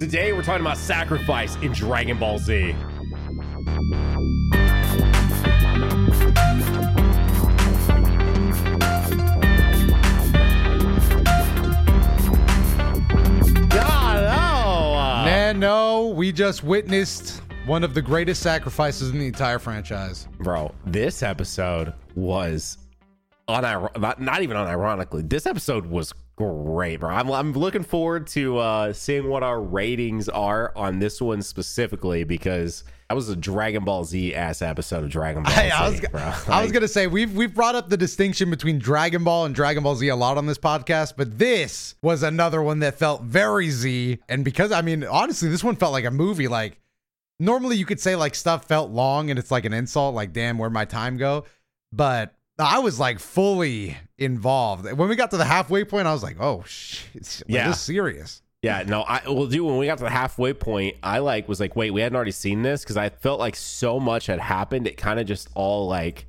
Today we're talking about sacrifice in Dragon Ball Z. Nano, we just witnessed one of the greatest sacrifices in the entire franchise. Bro, this episode was unir- not, not even unironically. This episode was great, bro. I'm, I'm looking forward to uh, seeing what our ratings are on this one specifically because that was a Dragon Ball Z ass episode of Dragon Ball Z, I was, bro. I was gonna say we've we've brought up the distinction between Dragon Ball and Dragon Ball Z a lot on this podcast, but this was another one that felt very Z. And because I mean, honestly, this one felt like a movie. Like normally you could say like stuff felt long and it's like an insult, like damn, where'd my time go? But I was like fully involved. When we got to the halfway point, I was like, oh shit, yeah, Yeah. this is serious. Yeah, no, I well, dude. When we got to the halfway point, I like was like, wait, we hadn't already seen this because I felt like so much had happened. It kind of just all like,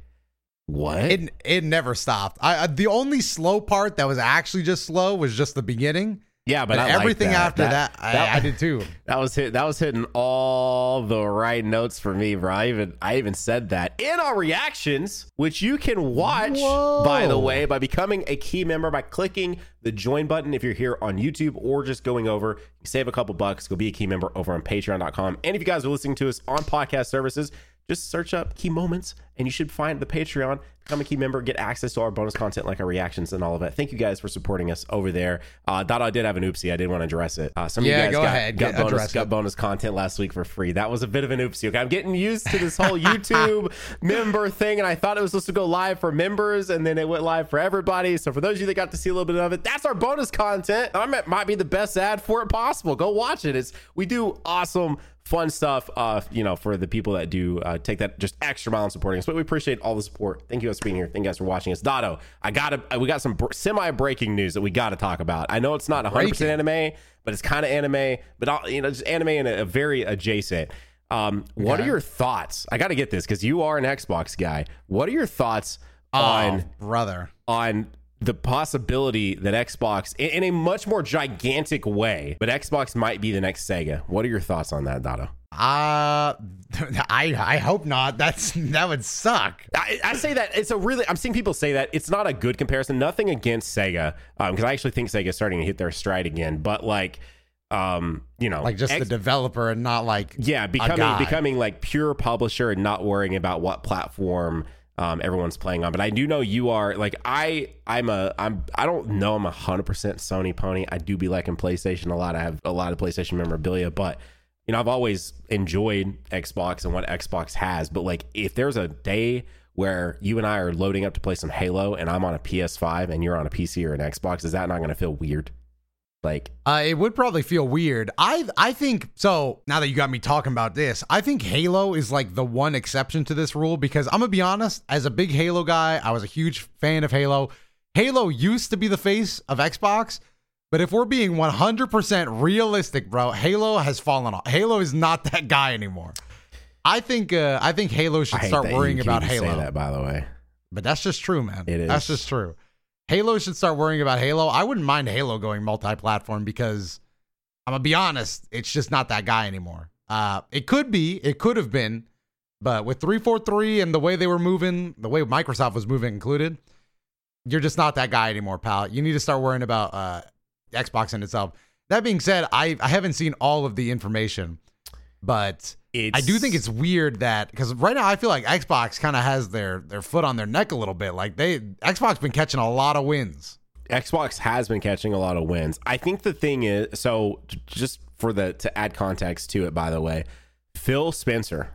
what? It it never stopped. I, I the only slow part that was actually just slow was just the beginning. Yeah, but But I everything that. after that, I, that- I did too. That was hit. That was hitting all the right notes for me, bro. I even I even said that in our reactions, which you can watch Whoa. by the way by becoming a Ki member by clicking the join button if you're here on YouTube or just going over. You save a couple bucks. Go be a Ki member over on Patreon.com. And if you guys are listening to us on podcast services, just search up Ki Moments and you should find the Patreon. Become a Ki member, get access to our bonus content like our reactions and all of that. Thank you guys for supporting us over there. Uh, Dada did have an oopsie. I did want to address it. Uh, some of Yeah, you guys go got, ahead. got Get- bonus got it. bonus content last week for free. That was a bit of an oopsie. Okay, I'm getting used to this whole YouTube member thing, and I thought it was supposed to go live for members, and then it went live for everybody. So for those of you that got to see a little bit of it, that's our bonus content. I might be the best ad for it possible. Go watch it. It's we do awesome. Fun stuff, uh, you know, for the people that do uh, take that just extra mile in supporting us. But we appreciate all the support. Thank you guys for being here. Thank you guys for watching us. Dotto, I got to we got some br- semi breaking news that we got to talk about. I know it's not 100 percent anime, but it's kind of anime, but all, you know, just anime and a, a very adjacent. Um, what are your thoughts? I got to get this because you are an Xbox guy. What are your thoughts Oh, on brother. on the possibility that Xbox, in, a much more gigantic way, but Xbox might be the next Sega? What are your thoughts on that, Dotto? Uh I I hope not. That's that would suck. I, I say that it's a really. I'm seeing people say that it's not a good comparison. Nothing against Sega, because I actually think Sega's starting to hit their stride again. But like, um, you know, Like just X- the developer and not like yeah, becoming becoming like pure publisher and not worrying about what platform um, everyone's playing on. But I do know you are like I. I'm a. I'm. I don't know. I'm a hundred percent Sony pony. I do be liking PlayStation a lot. I have a lot of PlayStation memorabilia, but you know I've always enjoyed Xbox and what Xbox has. But like if there's a day where you and I are loading up to play some Halo and I'm on a PS5 and you're on a PC or an Xbox, is that not going to feel weird? Like Uh, it would probably feel weird. I I think so. Now that you got me talking about this, I think Halo is like the one exception to this rule because I'm gonna be honest. As a big Halo guy, I was a huge fan of Halo. Halo used to be the face of Xbox, but if we're being 100% realistic, bro, Halo has fallen off. Halo is not that guy anymore. I think uh, I think Halo should start worrying about Halo. that, by the way. But that's just true, man. It That's just true. Halo should start worrying about Halo. I wouldn't mind Halo going multi-platform because I'm gonna be honest, it's just not that guy anymore. Uh, it could be, it could have been, but with 343 and the way they were moving, the way Microsoft was moving included, you're just not that guy anymore, pal. You need to start worrying about uh, Xbox in itself. That being said, I I haven't seen all of the information, but I do think it's weird that because right now I feel like Xbox kind of has their their foot on their neck a little bit. Like they Xbox been catching a lot of wins. Xbox has been catching a lot of wins. I think the thing is, so just for the to add context to it, by the way, Phil Spencer,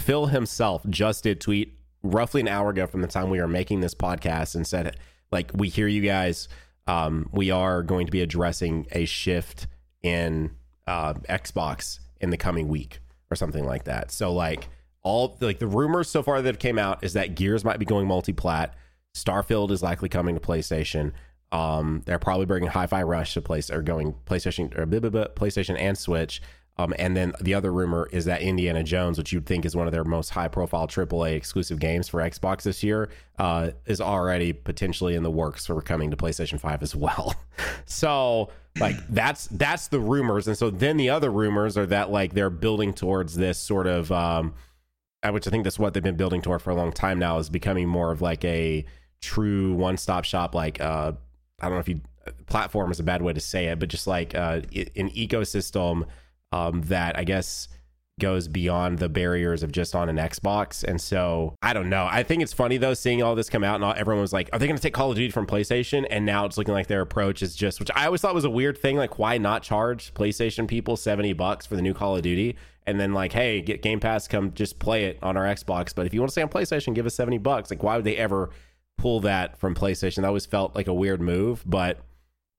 Phil himself just did tweet roughly an hour ago from the time we were making this podcast and said, like, we hear you guys. Um, we are going to be addressing a shift in uh, Xbox in the coming week or something like that. So like all like the rumors so far that have came out is that Gears might be going multi-plat. Starfield is likely coming to PlayStation. Um, they're probably bringing Hi-Fi Rush to place or going PlayStation or blah, blah, blah, PlayStation and Switch. Um, and then the other rumor is that Indiana Jones, which you'd think is one of their most high-profile AAA exclusive games for Xbox this year, uh, is already potentially in the works for coming to PlayStation Five as well. so like that's that's the rumors, and so then the other rumors are that like they're building towards this sort of, um, uh, which I think that's what they've been building toward for a long time now, is becoming more of like a true one stop shop. Like uh, I don't know if you platform is a bad way to say it, but just like uh, an ecosystem um, that I guess goes beyond the barriers of just on an Xbox. And so I don't know. I think it's funny though seeing all this come out and all, everyone was like, "Are they going to take Call of Duty from PlayStation?" And now it's looking like their approach is just, which I always thought was a weird thing. Like, why not charge PlayStation people seventy bucks for the new Call of Duty? And then like, hey, get Game Pass, come just play it on our Xbox. But if you want to stay on PlayStation, give us seventy bucks. Like, why would they ever pull that from PlayStation? That always felt like a weird move, but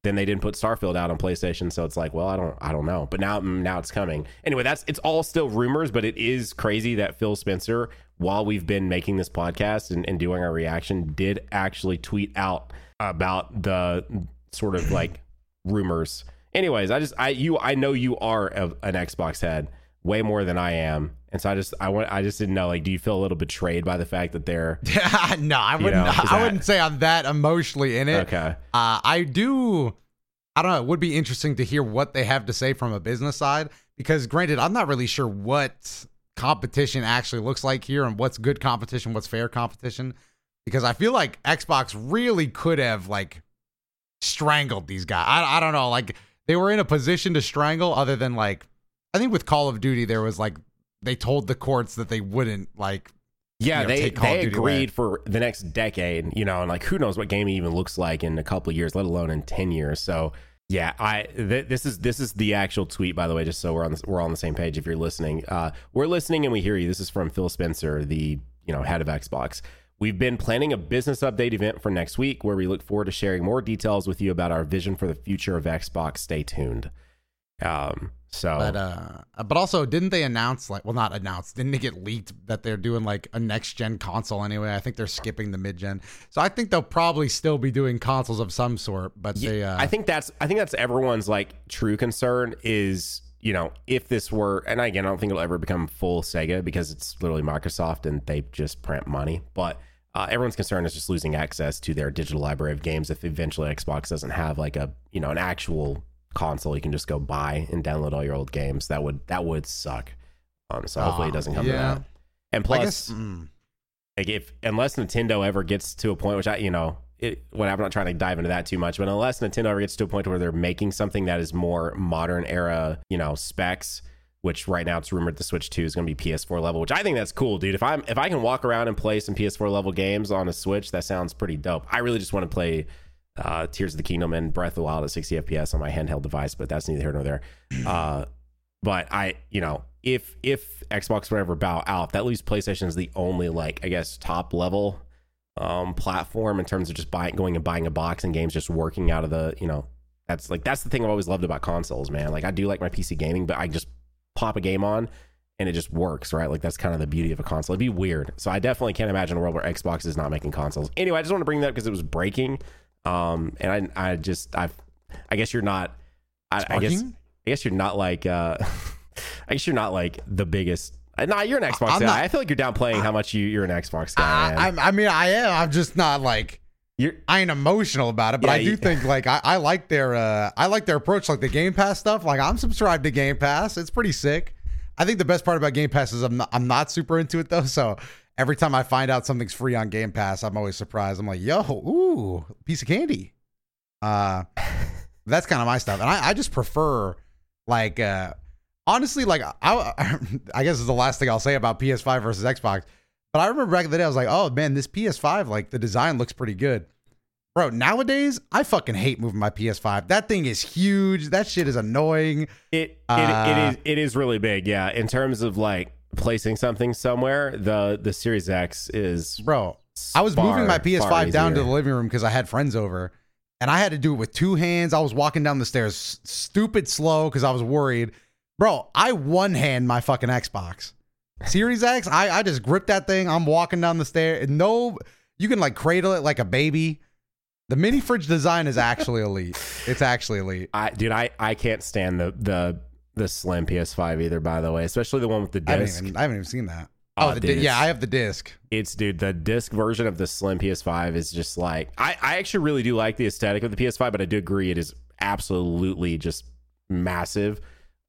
then they didn't put Starfield out on PlayStation, so it's like, well, I don't, I don't know. But now, mm, now it's coming. Anyway, that's it's all still rumors, but it is crazy that Phil Spencer, while we've been making this podcast and, and doing our reaction, did actually tweet out about the sort of like rumors. Anyways, I just, I you, I know you are a, an Xbox head way more than I am. And so I just I want I just didn't know like do you feel a little betrayed by the fact that they're no I wouldn't know, I that, wouldn't say I'm that emotionally in it. Okay. Uh, I do I don't know, it would be interesting to hear what they have to say from a business side because granted I'm not really sure what competition actually looks like here and what's good competition, what's fair competition because I feel like Xbox really could have like strangled these guys. I I don't know, like they were in a position to strangle other than like I think with Call of Duty there was like they told the courts that they wouldn't like yeah, you know, they they agreed away. for the next decade, you know, and like who knows what game even looks like in a couple years, let alone in ten years. So yeah, I th- this is this is the actual tweet, by the way, just so we're on the, we're on the same page. If you're listening, uh, we're listening and we hear you. This is from Phil Spencer, the you know head of Xbox. We've been planning a business update event for next week, where we look forward to sharing more details with you about our vision for the future of Xbox. Stay tuned. Um, so, but uh, but also, didn't they announce like, well, not announce, didn't it get leaked that they're doing like a next gen console anyway? I think they're skipping the mid gen, so I think they'll probably still be doing consoles of some sort. But yeah, they, uh, I think that's, I think that's everyone's like true concern is you know if this were, and again, I don't think it'll ever become full Sega because it's literally Microsoft and they just print money, but. Uh, everyone's concern is just losing access to their digital library of games if eventually Xbox doesn't have like a you know an actual console you can just go buy and download all your old games. That would that would suck. Um, so hopefully it doesn't come yeah. to that. And plus, guess, mm. like if unless Nintendo ever gets to a point, which I you know it, when I'm not trying to dive into that too much, but unless Nintendo ever gets to a point where they're making something that is more modern era, you know, specs, which right now it's rumored the Switch 2 is going to be PS4 level, which I think that's cool, dude. If I'm if I can walk around and play some PS4 level games on a Switch, that sounds pretty dope. I really just want to play uh, Tears of the Kingdom and Breath of the Wild at 60 FPS on my handheld device, but that's neither here nor there. Uh, but I, you know, if if Xbox would ever bow out, that leaves PlayStation as the only like I guess top level um, platform in terms of just buying, going and buying a box and games just working out of the, you know, that's like that's the thing I've always loved about consoles, man. Like I do like my PC gaming, but I just pop a game on and it just works, right? Like that's kind of the beauty of a console. It'd be weird. So I definitely can't imagine a world where Xbox is not making consoles. Anyway, I just want to bring that up because it was breaking. Um, and I, I just, I, I guess you're not. I, I guess, I guess you're not like. Uh, I guess you're not like the biggest. Uh, nah, you're an Xbox I'm guy. Not, I feel like you're downplaying I, how much you, you're an Xbox guy. I, I, mean, I am. I'm just not like. You're, I ain't emotional about it, but yeah, I do you, think like I, I like their uh I like their approach, like the Game Pass stuff. Like I'm subscribed to Game Pass. It's pretty sick. I think the best part about Game Pass is I'm not, I'm not super into it though. So every time I find out something's free on Game Pass, I'm always surprised. I'm like, yo, ooh, piece of candy. Uh, that's kind of my stuff, and I, I just prefer like uh, honestly, like I, I guess is the last thing I'll say about PS5 versus Xbox. But I remember back in the day, I was like, oh man, this PS5, like the design looks pretty good. Bro, nowadays I fucking hate moving my PS5. That thing is huge. That shit is annoying. It it, uh, it is it is really big. Yeah, in terms of like placing something somewhere, the the Series X is bro. I was far, moving my PS5 down to the living room because I had friends over, and I had to do it with two hands. I was walking down the stairs, stupid slow because I was worried. Bro, I one hand my fucking Xbox. Series X, I, I just grip that thing. I'm walking down the stairs. No, you can like cradle it like a baby. The mini fridge design is actually elite. It's actually elite. I, dude, I, I can't stand the the the slim PS5 either. By the way, especially the one with the disc. I haven't even, I haven't even seen that. Oh, oh the, yeah, I have the disc. It's dude, the disc version of the slim PS5 is just like I, I actually really do like the aesthetic of the PS5, but I do agree it is absolutely just massive.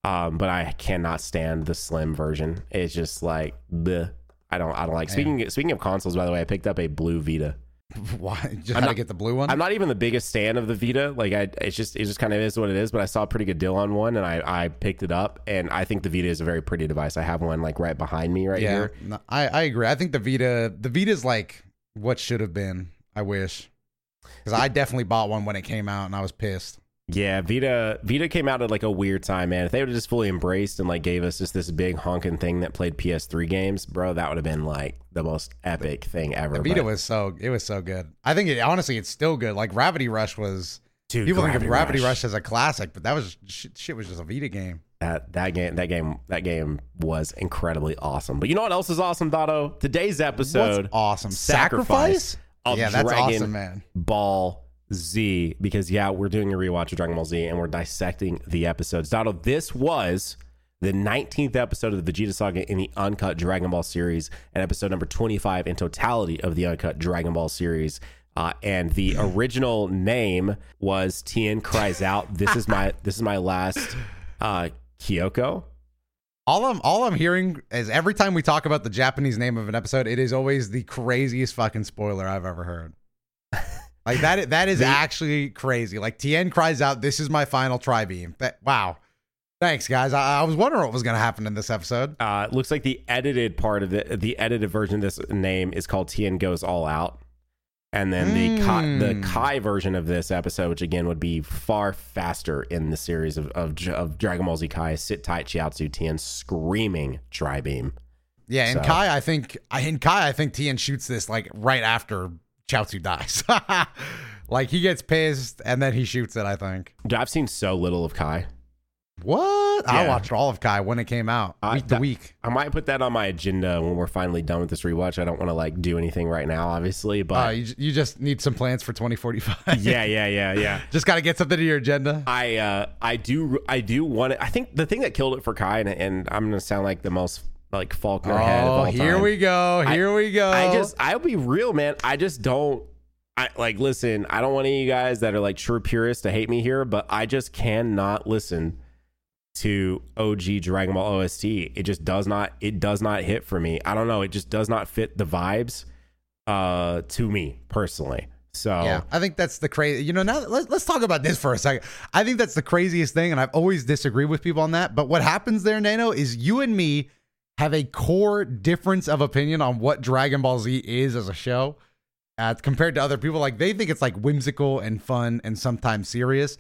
Um, but I cannot stand the slim version. It's just like the I don't I don't like. Speaking speaking of consoles, by the way, I picked up a blue Vita. Why? Just had to get the blue one. I'm not even the biggest fan of the Vita. Like I, it's just it just kind of is what it is. But I saw a pretty good deal on one, and I I picked it up, and I think the Vita is a very pretty device. I have one like right behind me right yeah, here. no, I I agree. I think the Vita the Vita is like what should have been. I wish because I definitely bought one when it came out, and I was pissed. Yeah, Vita Vita came out at like a weird time, man. If they would have just fully embraced and like gave us just this big honking thing that played PS3 games, bro, that would have been like the most epic thing ever. The Vita But, was so it was so good. I think it honestly it's still good. Like Gravity Rush was. dude, People think of Gravity Rush. as a classic, but that was shit, shit was just a Vita game. That that game that game that game was incredibly awesome. But you know what else is awesome, Dotto? Today's episode What's awesome? Sacrifice Sacrifice? of yeah, that's awesome, man. Ball Z because yeah, we're doing a rewatch of Dragon Ball Z and we're dissecting the episodes. Donald, this was the 19th episode of the Vegeta Saga in the uncut Dragon Ball series and episode number 25 in totality of the uncut Dragon Ball series. Uh, and the original name was Tien cries out. This is my this is my last uh, Kikoho. All I'm all I'm hearing is every time we talk about the Japanese name of an episode, it is always the craziest fucking spoiler I've ever heard. Like that that is actually crazy. Like Tien cries out, "This is my final tri beam." That wow. Thanks, guys. I, I was wondering what was going to happen in this episode. Uh, it looks like the edited part of the the edited version of this name is called Tien Goes All Out. And then the Kai, the Mm. Kai version of this episode, which again would be far faster in the series of, of, of Dragon Ball Z Kai, Sit Tight Chiaotzu Tien screaming Tri Beam. Yeah, in So- Kai, I think I in Kai, I think Tien shoots this like right after Chaozu dies. like he gets pissed and then he shoots it. I think. Dude, I've seen so little of Kai. What? I watched all of Kai when it came out, I- week to that- week. I might put that on my agenda when we're finally done with this rewatch. I don't want to like do anything right now, obviously, Uh, but you, you just need some plans for 2045. yeah, yeah, yeah, yeah. just got to get something to your agenda. I uh I do I do want to I think the thing that killed it for Kai and, and I'm gonna sound like the most like Faulconer head of Oh, all here time. we go. Here we go. I just I'll be real, man. I just don't I like listen, I don't want any of you guys that are like true purists to hate me here, but I just cannot listen to OG Dragon Ball OST. It just does not it does not hit for me. I don't know, it just does not fit the vibes uh to me personally. So Yeah, I think that's the crazy. You know, now let's let's talk about this for a second. I think that's the craziest thing, and I've always disagreed with people on that. But what happens there, Nano, is you and me have a core difference of opinion on what Dragon Ball Z is as a show, uh, compared to other people. Like they think it's like whimsical and fun and sometimes serious.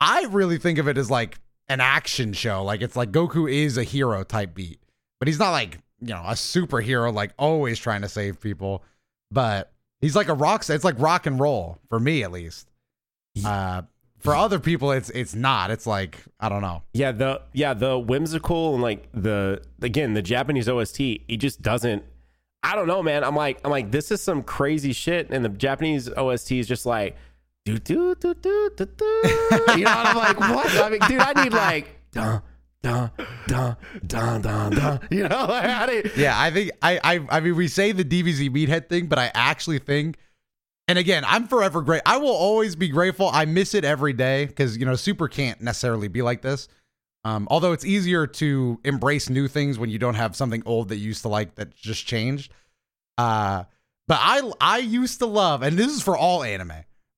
I really think of it as like an action show. Like it's like Goku is a hero type beat, but he's not like you know a superhero like always trying to save people. But he's like a rock. It's like rock and roll for me at least. Uh, for other people, it's it's not. It's like I don't know. Yeah, the yeah, the whimsical and like the again, the Japanese OST, it just doesn't I don't know, man. I'm like I'm like this is some crazy shit and the Japanese OST is just like do do do do do do. You know, I'm like, what? I mean, dude, I need like dun dun dun dun dun dun. You know, like, I need, Yeah, I think I I I mean we say the DBZ meathead thing, but I actually think and again, I'm forever great. I will always be grateful. I miss it every day because you know, super can't necessarily be like this. Um, although it's easier to embrace new things when you don't have something old that you used to like that just changed. Uh, but I I used to love, and this is for all anime,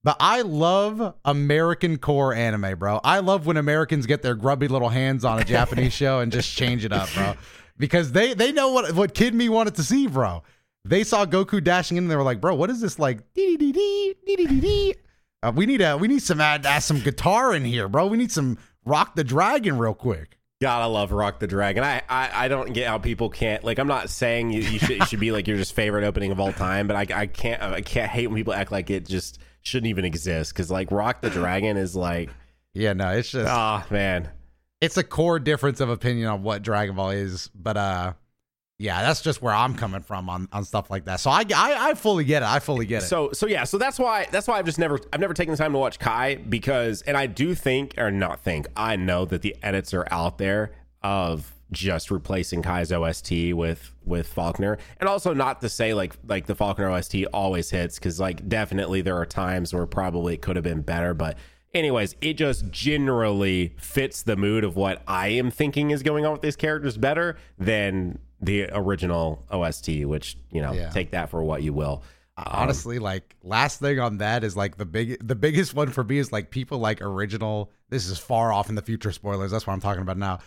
but I love American core anime, bro. I love when Americans get their grubby little hands on a Japanese show and just change it up, bro. Because they they know what what kid me wanted to see, bro. They saw Goku dashing in and they were like, bro, what is this like? Dee dee dee dee dee dee dee. Uh, we need a we need some add, add some guitar in here, bro. We need some rock the dragon real quick. God, I love Rock the Dragon. I, I, I don't get how people can't like. I'm not saying you, you should it should be like your just favorite opening of all time, but I, I can't I can't hate when people act like it just shouldn't even exist because like Rock the Dragon is like Yeah, no, it's just oh man. it's a core difference of opinion on what Dragon Ball is, but uh yeah, that's just where I'm coming from on, on stuff like that. So I, I I fully get it. I fully get it. So so yeah, so that's why that's why I've just never I've never taken the time to watch Kai because and I do think or not think I know that the edits are out there of just replacing Kai's OST with with Faulconer and also not to say like like the Faulconer OST always hits because like definitely there are times where probably it could have been better but anyways, it just generally fits the mood of what I am thinking is going on with these characters better than the original OST, which, you know, Yeah. take that for what you will. Um, Honestly, like last thing on that is like the big the biggest one for me is like people like original. This is far off in the future spoilers. That's what I'm talking about now.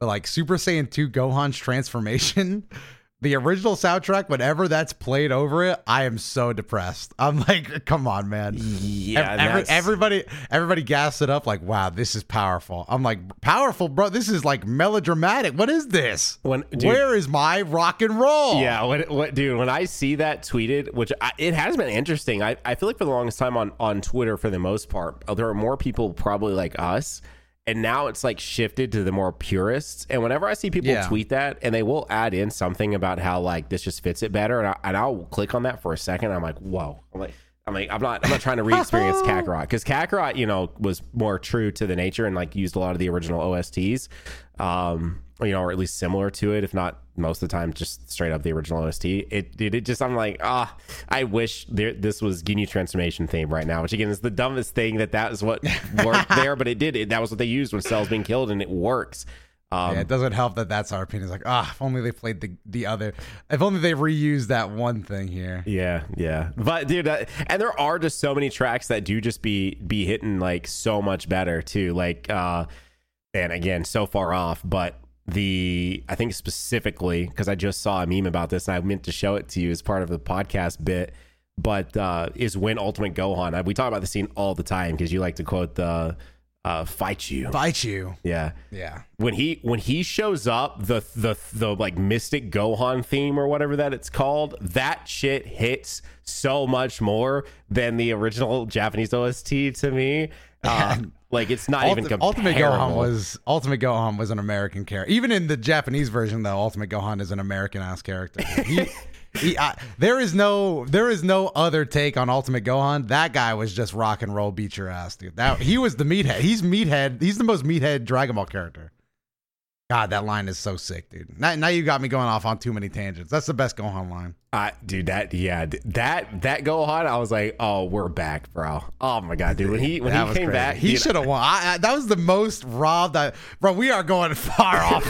But like Super Saiyan 2 Gohan's transformation, the original soundtrack, whenever that's played over it, I am so depressed. I'm like, come on, man. Yeah, every, everybody everybody gassed it up like, wow, this is powerful. I'm like, powerful, bro. This is like melodramatic. What is this? When- dude- Where is my rock and roll? Yeah, what, what, dude? When I see that tweeted, which I, it has been interesting. I, I feel like for the longest time on on Twitter, for the most part, there are more people probably like us, and now it's like shifted to the more purists. And whenever I see people Yeah. tweet that, and they will add in something about how like this just fits it better, and, I, and I'll click on that for a second. I'm like, whoa. I'm like. I'm like, I'm not, I'm not trying to re-experience Kakarot because Kakarot, you know, was more true to the nature and like used a lot of the original OSTs, um, you know, or at least similar to it, if not most of the time, just straight up the original OST. It did it just. I'm like, ah, I wish there, this was Ginyu transformation theme right now, which again is the dumbest thing that that is what worked there, but it did. It, that was what they used when Cell's being killed, and it works. Um, Yeah, it doesn't help that that's our opinion. It's like, ah, if only they played the the other, if only they reused that one thing here. Yeah, yeah. But dude, uh, and there are just so many tracks that do just be be hitting like so much better too. Like uh and again, so far off, but the I think specifically because I just saw a meme about this and I meant to show it to you as part of the podcast bit, but uh is when Ultimate Gohan. We talk about the scene all the time because you like to quote the uh fight you. Fight you. Yeah Yeah. when he when he shows up the the the like mystic gohan theme or whatever that it's called that shit hits so much more than the original japanese ost to me uh, like it's not even comparable Ultimate Gohan was Ultimate Gohan was an American character. Even in the Japanese version, though, Ultimate Gohan is an American ass character. He, he, I, there is no there is no other take on Ultimate Gohan. That guy was just rock and roll, beat your ass, dude. That he was the meathead. He's meathead. He's the most meathead Dragon Ball character. God, that line is so sick, dude. Now, now you got me going off on too many tangents. That's the best Gohan line. Uh, dude that yeah that that gohan i was like oh we're back bro oh my god dude when he when that he came crazy. back He should have won. I, I, that was the most robbed. I, bro, we are going far off.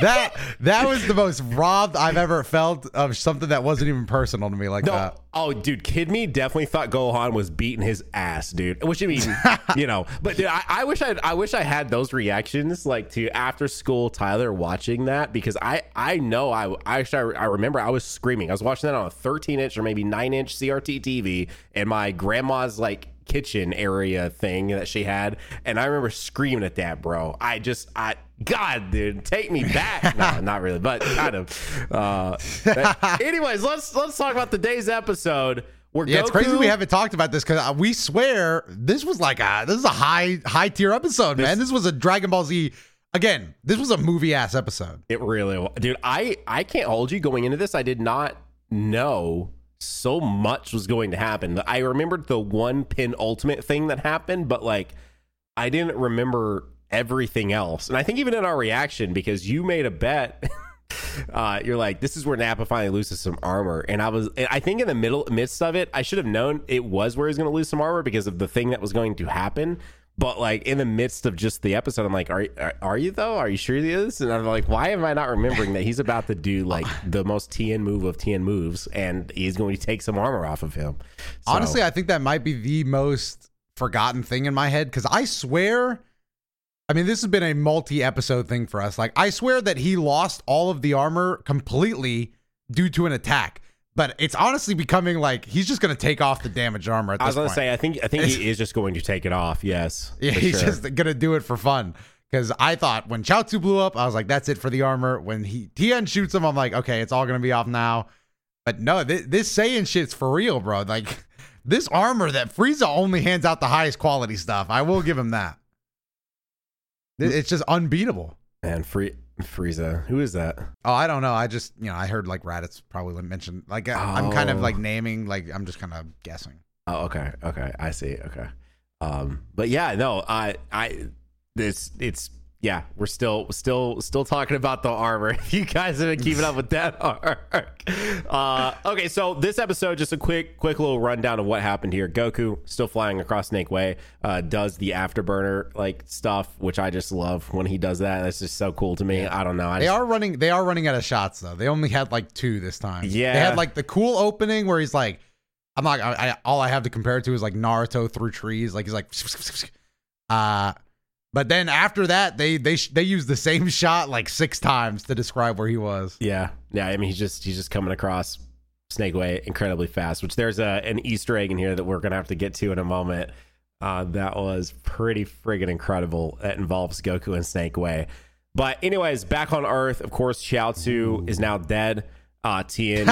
that that was the most robbed I've ever felt of something that wasn't even personal to me like No, that. oh, dude, Kid Me definitely thought Gohan was beating his ass, dude. Which I mean, you know, but dude, I, I wish I, I wish I had those reactions like to after school Tyler watching that because I, I know I, I actually I remember I was screaming. I was watching that on a 13 inch or maybe nine inch CRT TV in my grandma's like kitchen area thing that she had, and I remember screaming at that, bro. I just, I, God, dude, take me back. no, not really, but kind of. Uh, anyways, let's let's talk about today's episode. Where Yeah, it's crazy we haven't talked about this because we swear this was like a this is a high high tier episode, man. This was a Dragon Ball Z. Again, this was a movie ass episode. It really, wa- dude. I I can't hold you going into this. I did not know so much was going to happen. I remembered the one pin ultimate thing that happened, but like I didn't remember everything else. And I think even in our reaction, because you made a bet. Uh, you're like, this is where Nappa finally loses some armor, and I was, I think in the middle midst of it, I should have known it was where he's going to lose some armor because of the thing that was going to happen. But like in the midst of just the episode, I'm like, are are, are you though? Are you sure he is? And I'm like, why am I not remembering that he's about to do like the most Tien move of Tien moves, and he's going to take some armor off of him? So- Honestly, I think that might be the most forgotten thing in my head because I swear. I mean, this has been a multi-episode thing for us. Like, I swear that he lost all of the armor completely due to an attack. But it's honestly becoming like he's just going to take off the damaged armor at this I was going to say, I think I think he is just going to take it off. Yes, Yeah, he's sure. just gonna do it for fun. Because I thought when Chaozu blew up, I was like, "That's it for the armor." When he Tien shoots him, I'm like, "Okay, it's all gonna be off now." But no, this, this Saiyan shit's for real, bro. Like this armor that Frieza only hands out the highest quality stuff. I will give him that. It's just unbeatable. man. Free Frieza, who is that? Oh, I don't know. I just you know I heard like Raditz probably mentioned. Like I- I'm kind of Oh. like naming. Like I'm just kind of guessing. Oh, okay, okay, I see. Okay, um, but yeah, no, I, I, this, it's yeah, we're still still still talking about the armor. If you guys have been keeping up with that arc. Uh, okay, so this episode, just a quick quick little rundown of what happened here. Goku still flying across Snake Way, uh, does the afterburner like stuff, which I just love when he does that. That's just so cool to me. I don't know. I They just, are running. They are running out of shots though. They only had like two this time. Yeah. they had like the cool opening where he's like, "I'm not." I, I, all I have to compare it to is like Naruto through trees. Like he's like, uh, but then after that, they they they used the same shot like six times to describe where he was. yeah, yeah. I mean, he's just he's just coming across Snake Way incredibly fast. Which there's a an Easter egg in here that we're gonna have to get to in a moment. Uh, that was pretty friggin' incredible. That involves Goku and Snake Way. But anyways, back on Earth, of course, Chiaotzu is now dead. Uh, Tien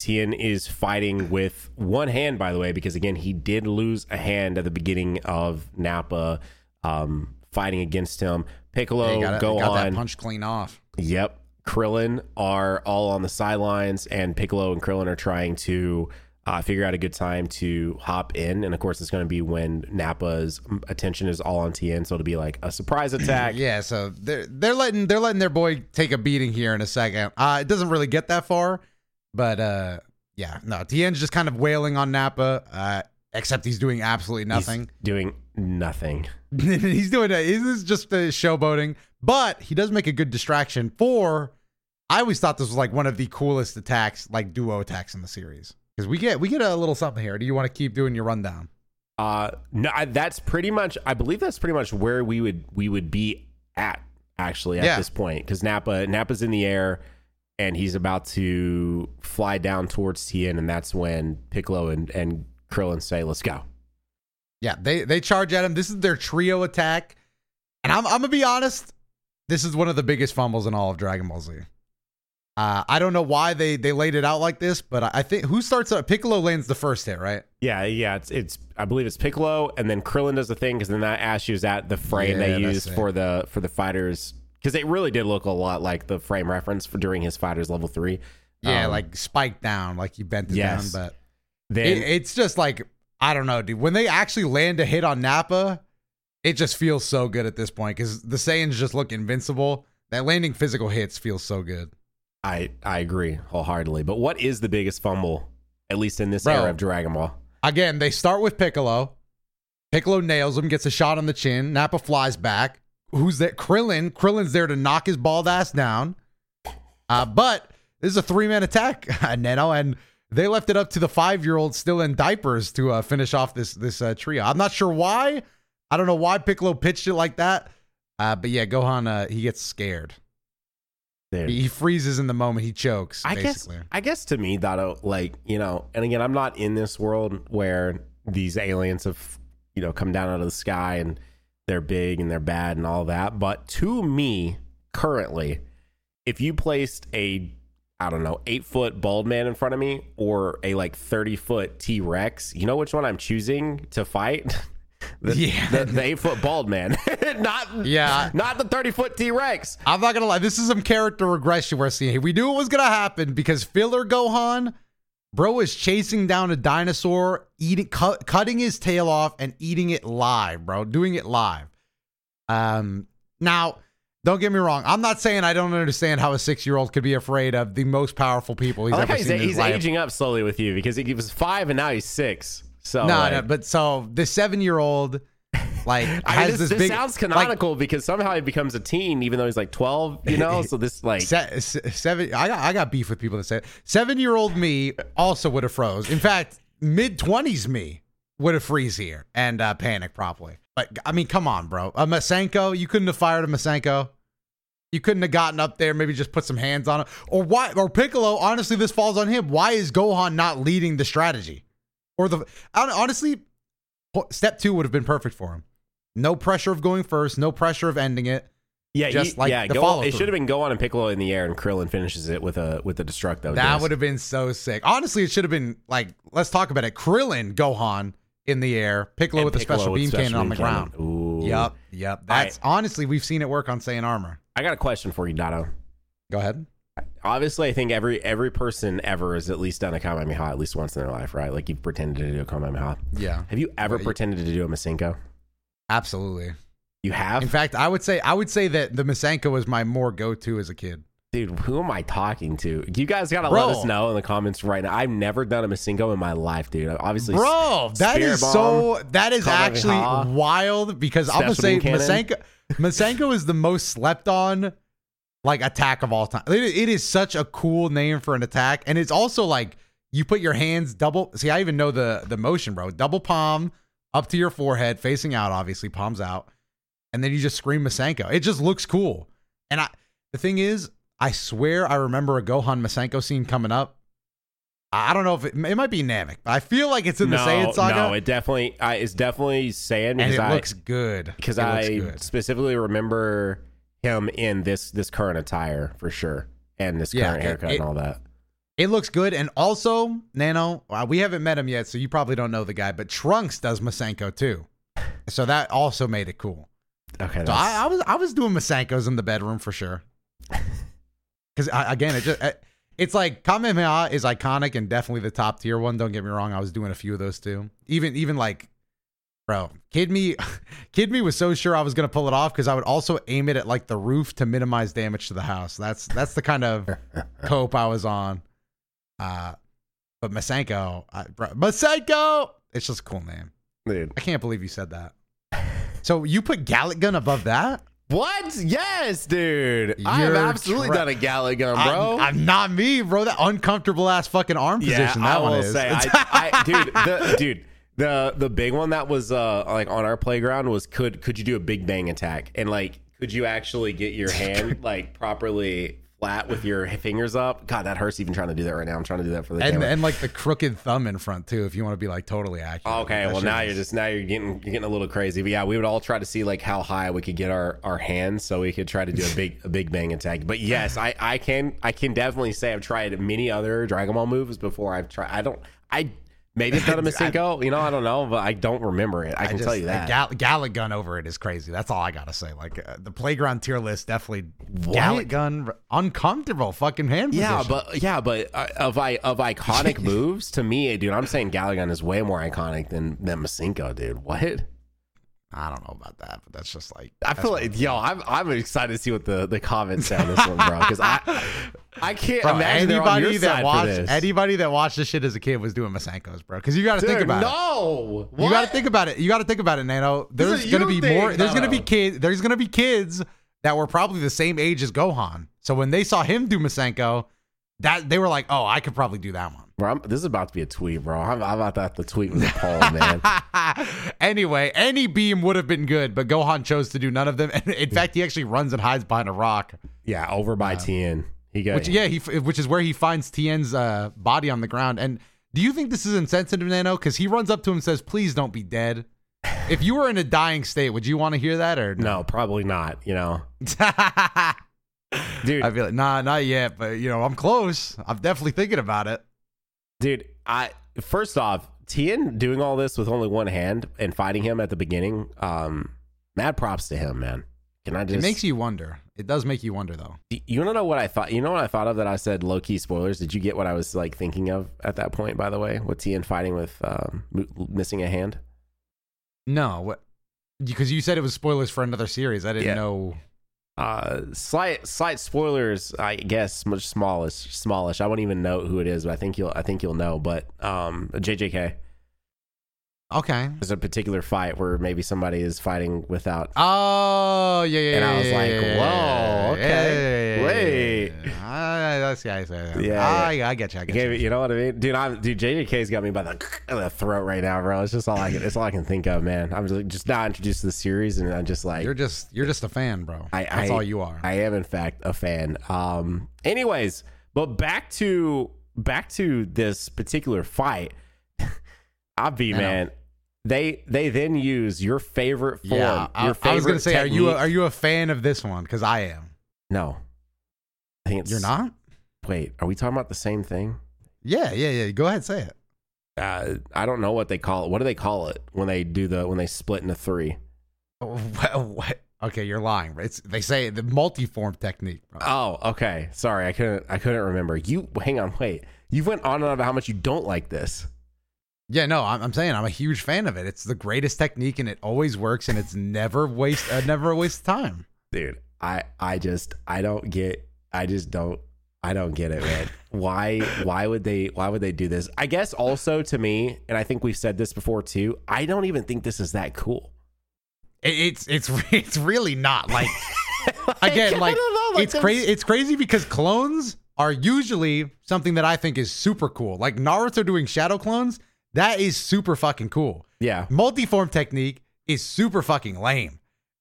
Tien is fighting with one hand, by the way, because again, he did lose a hand at the beginning of Nappa um, fighting against him. Piccolo, got, go got that on. punch clean off. Yep. Krillin are all on the sidelines, and Piccolo and Krillin are trying to uh, figure out a good time to hop in. And of course, it's going to be when Nappa's attention is all on Tien, so it'll be like a surprise attack. Yeah, so they're they're letting they're letting their boy take a beating here in a second. Uh, it doesn't really get that far, but uh, yeah, no, Tien's just kind of wailing on Nappa. Except he's doing absolutely He's nothing. doing nothing. he's doing it. This is just a showboating, but he does make a good distraction for. I always thought this was like one of the coolest attacks, like duo attacks in the series, because we get we get a little something here. Do you want to keep doing your rundown? Uh, no, I, that's pretty much. I believe that's pretty much where we would we would be at actually at Yeah. this point because Nappa Nappa's in the air and he's about to fly down towards Tien, and that's when Piccolo and and Krillin say, "Let's go." Yeah, they they charge at him. This is their trio attack, and I'm I'm gonna be honest. This is one of the biggest fumbles in all of Dragon Ball Z. Uh, I don't know why they they laid it out like this, but I, I think who starts up? Piccolo lands the first hit, right? Yeah, yeah. It's it's. I believe it's Piccolo, and then Krillin does the thing because then that Ash ashes at the frame Yeah, they used it. for the for the fighters because it really did look a lot like the frame reference for during his fighters level three. Yeah, Um, like spiked down, like you bent it Yes. down. But then it, it's just like I don't know, dude. When they actually land a hit on Nappa, it just feels so good at this point because the Saiyans just look invincible. That landing physical hits feels so good. I I agree wholeheartedly. But what is the biggest fumble, at least in this Bro. era of Dragon Ball? Again, they start with Piccolo. Piccolo nails him, gets a shot on the chin. Nappa flies back. Who's that? Krillin. Krillin's there to knock his bald ass down. Uh, but this is a three man attack, Nano, and they left it up to the five year old still in diapers to uh, finish off this this uh, trio. I'm not sure why. I don't know why Piccolo pitched it like that. Uh, but yeah, Gohan uh, he gets scared. He, he freezes in the moment. He chokes. I guess. I guess to me that like you know, and again, I'm not in this world where these aliens have you know come down out of the sky and they're big and they're bad and all that. But to me, currently, if you placed a I don't know eight foot bald man in front of me or a like thirty foot T Rex, you know which one I'm choosing to fight. The, Yeah. the, the eight foot bald man, not Yeah. not the thirty foot T Rex. I'm not gonna lie. This is some character regression we're seeing. here. We knew it was gonna happen because filler Gohan, bro, is chasing down a dinosaur, eating, cut, cutting his tail off, and eating it live, bro. Doing it live. Um, now, don't get me wrong. I'm not saying I don't understand how a six year old could be afraid of the most powerful people he's like ever he's, seen in his he's aging up slowly with you because he was five and now he's six. So no, like, no, but so the seven year old, like, I mean, this, this, this big sounds like, canonical because somehow he becomes a teen even though he's like twelve. You know, so this like Se- se- seven. I got I got beef with people that say seven year old me also would have froze. In fact, mid twenties me would have freeze here and uh, panic properly. But I mean, come on, bro. A Masenko, you couldn't have fired a Masenko. You couldn't have gotten up there, maybe just put some hands on it. Or why? Or Piccolo. Honestly, this falls on him. Why is Gohan not leading the strategy? Or the honestly, step two would have been perfect for him. No pressure of going first. No pressure of ending it. yeah, just like yeah. the follow-through. it should have been Gohan and Piccolo in the air and Krillin finishes it with a with a destructo. That would have been so sick. Honestly, it should have been like, let's talk about it. Krillin, Gohan in the air, Piccolo And with a special beam special cannon on the beam ground. Ooh. Yep, yep. That's honestly, we've seen it work on Saiyan armor. I got a question for you, Dotto. Go ahead. Obviously, I think every every person ever has at least done a Kamehameha at least once in their life, right? Like you've pretended to do a Kamehameha. Yeah, Have you ever pretended to do a Masenko? absolutely. You have, In fact, I would say I would say that the Masenko was my more go to as a kid. Dude. Who am I talking to? You guys gotta Bro. let us know in the comments right now. I've never done a Masenko in my life, dude. Obviously, Bro, that is Bomb, so that is actually wild because I'm gonna say Masenko Masenko is the most slept on like attack of all time. It, it is such a cool name for an attack, and it's also like you put your hands double. See, I even know the the motion, bro. Double palm up to your forehead, facing out, obviously palms out, and then you just scream Masenko. It just looks cool. And I, the thing is, I swear I remember a Gohan Masenko scene coming up. I don't know if it, it might be Namek, but I feel like it's in the no, Saiyan saga. no, it definitely, I, it's definitely Saiyan and it I looks good because I good. specifically remember him in this this current attire for sure, and this Yeah, current haircut it- and all that. It looks good, and also Nano. Uh, we haven't met him yet, so you probably don't know the guy. But Trunks does Masenko too, so that also made it cool. Okay, So I, I was I was doing Masenkos in the bedroom for sure. Because again, it just it's like Kamehameha is iconic and definitely the top tier one. Don't get me wrong, I was doing a few of those too. Even even like, bro, Kid Me, Kid Me was so sure I was gonna pull it off because I would also aim it at like the roof to minimize damage to the house. That's that's the kind of cope I was on. Uh, but Masenko, I, bro, Masenko, it's just a cool name. dude. I can't believe you said that. So you put Gallic Gun above that? What? Yes, dude. I have absolutely tra- done a Gallic Gun, bro. I'm, I'm not me, bro. That uncomfortable ass fucking arm yeah, position. That I one will is. say, I, I, dude, the, dude, the the big one that was uh like on our playground was could could you do a big bang attack and like could you actually get your hand like properly flat with your fingers up? God, that hurts even trying to do that right now. I'm trying to do that for the and camera. and like the crooked thumb in front too, if you want to be like totally accurate. Okay, That well now is- you're just now you're getting you're getting a little crazy. But yeah, we would all try to see like how high we could get our our hands so we could try to do a big a big bang attack. But yes, I I can I can definitely say I've tried many other Dragon Ball moves before. I've tried I don't I maybe it's not a Masenko, you know, I don't know, but I don't remember it. I, can just- tell you that. Gal- Gallic Gun over it is crazy. That's all I gotta say. Like uh, the playground tier list definitely Gallic Gun uncomfortable fucking hand yeah, position. but yeah, but uh, of I of iconic moves to me, dude, I'm saying Gallic Gun is way more iconic than than Masenko, dude. What? I don't know about that, but that's just like I feel like yo, I'm I'm excited to see what the the comments say on this one, bro. Because I I can't Bro, imagine anybody that watched this. anybody that watched this shit as a kid was doing Masenkos, bro. Because you got to think about it. no, You got to think about it. You got to think about it, Nano. There's gonna be thing, more. There's gonna be kids. There's gonna be kids that were probably the same age as Gohan. So when they saw him do Masenko, that they were like, "Oh, I could probably do that one." Bro, I'm, this is about to be a tweet, bro. I'm, I'm about to have to tweet with a poll, man. anyway, any beam would have been good, but Gohan chose to do none of them. And in fact, he actually runs and hides behind a rock, Yeah, over by Tien. He got which yeah, he which is where he finds Tien's uh, body on the ground. And do you think this is insensitive, Nano? Because he runs up to him and says, "Please don't be dead." If you were in a dying state, would you want to hear that or no, probably not. You know, dude, I feel like nah, not yet, but you know, I'm close. I'm definitely thinking about it. dude. I first off, Tien doing all this with only one hand and fighting him at the beginning. Um, mad props to him, man. Can I just? It makes you wonder. It does make you wonder, though. You want to know what I thought? You know what I thought of that I said low key spoilers. Did you get what I was like thinking of at that point? By the way, with Tien fighting with um, missing a hand. No, what? Because you said it was spoilers for another series. I didn't Yeah. know. Uh, slight slight spoilers, I guess, much smallish, smallish. I won't even know who it is, but I think you'll I think you'll know. But um, JJK. Okay. There's a particular fight where maybe somebody is fighting without. Oh yeah, yeah. And I was yeah, like, yeah, whoa, yeah, okay, wait. I, that's yeah, yeah, Yeah, yeah. I, I get you. I get you. you know what I mean, dude. I'm dude. JJK's got me by the, the throat right now, bro. It's just all I can. It's all I can think of, man. I'm just, just now introduced to the series, and I'm just like, You're just you're just a fan, bro. I- that's I- all you are. I am in fact a fan. Um anyways, but back to back to this particular fight. I'll be man. They they then use your favorite form. yeah, I, your I was gonna favorite say, are you a, are you a fan of this one? Because I am. No. I think it's You're not. Wait, are we talking about the same thing? Yeah, yeah, yeah. Go ahead, say it. Uh I don't know what they call it. What do they call it when they do the when they split into three? What, what? Okay, you're lying. It's they say the multi-form technique. Bro. Oh, okay. Sorry, I couldn't I couldn't remember. You hang on, wait. You went on and on about how much you don't like this. Yeah, no, I'm, I'm saying I'm a huge fan of it. It's the greatest technique, and it always works, and it's never waste, uh, never a waste of time. dude i i just i don't get i just don't i don't get it man why why would they why would they do this i guess also to me and i think we've said this before too i don't even think this is that cool it's it's it's really not like again like, know, like, it's crazy. It's crazy because clones are usually something that I think is super cool. Like Naruto doing shadow clones, that is super fucking cool. yeah Multiform technique is super fucking lame.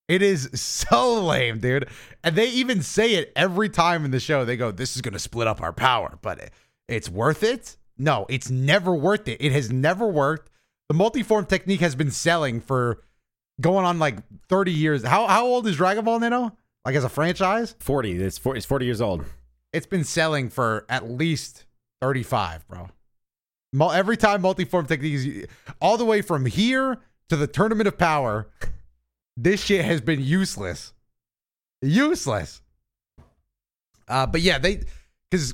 It is so lame, dude. And they even say it every time in the show. They go, "This is going to split up our power," but it's worth it. No, it's never worth it. It has never worked. The multiform technique has been selling for going on like 30 years. How how old is Dragon Ball Nano? Like as a franchise? 40 it's 40, it's 40 years old It's been selling for at least 35, bro. Every time multiform technique is all the way from here to the tournament of power, this shit has been useless. Useless. Uh, but yeah, they because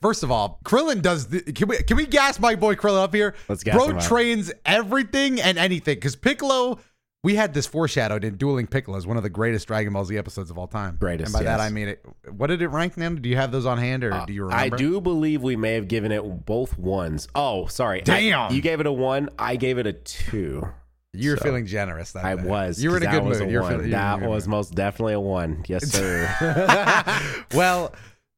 first of all, Krillin does. The, can we can we gas my boy Krillin up here? Let's gas Bro him trains everything and anything because Piccolo. We had this foreshadowed in Dueling Piccolo as one of the greatest Dragon Ball Z episodes of all time. Greatest, and by that. I mean it. What did it rank, Nan? Do you have those on hand, or do you remember? Uh, I do believe we may have given it both ones. Oh, sorry. I- Damn. you gave it a one. I gave it a two. You were So, feeling generous. That I day. was. You were in a good mood. a You were one. feeling- you that was mood. most definitely a one. Yes, sir. well,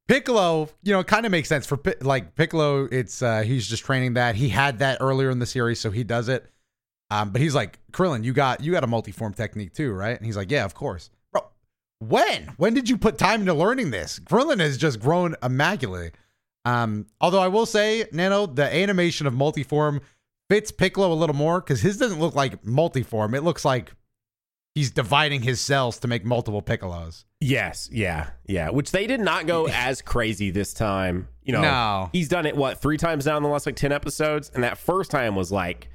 Piccolo, you know, kind of makes sense for like Piccolo. It's uh he's just training that. He had that earlier in the series, so he does it. Um, but he's like, Krillin, you got you got a multiform technique too, right? And he's like, Yeah, of course, bro. When when did you put time into learning this? Krillin has just grown immaculately. Um, although I will say, Nano, the animation of multiform fits Piccolo a little more because his doesn't look like multiform. It looks like he's dividing his cells to make multiple Piccolos. yes. Yeah. Yeah. Which they did not go as crazy this time. You know, No. he's done it what three times now in the last like ten episodes, and that first time was like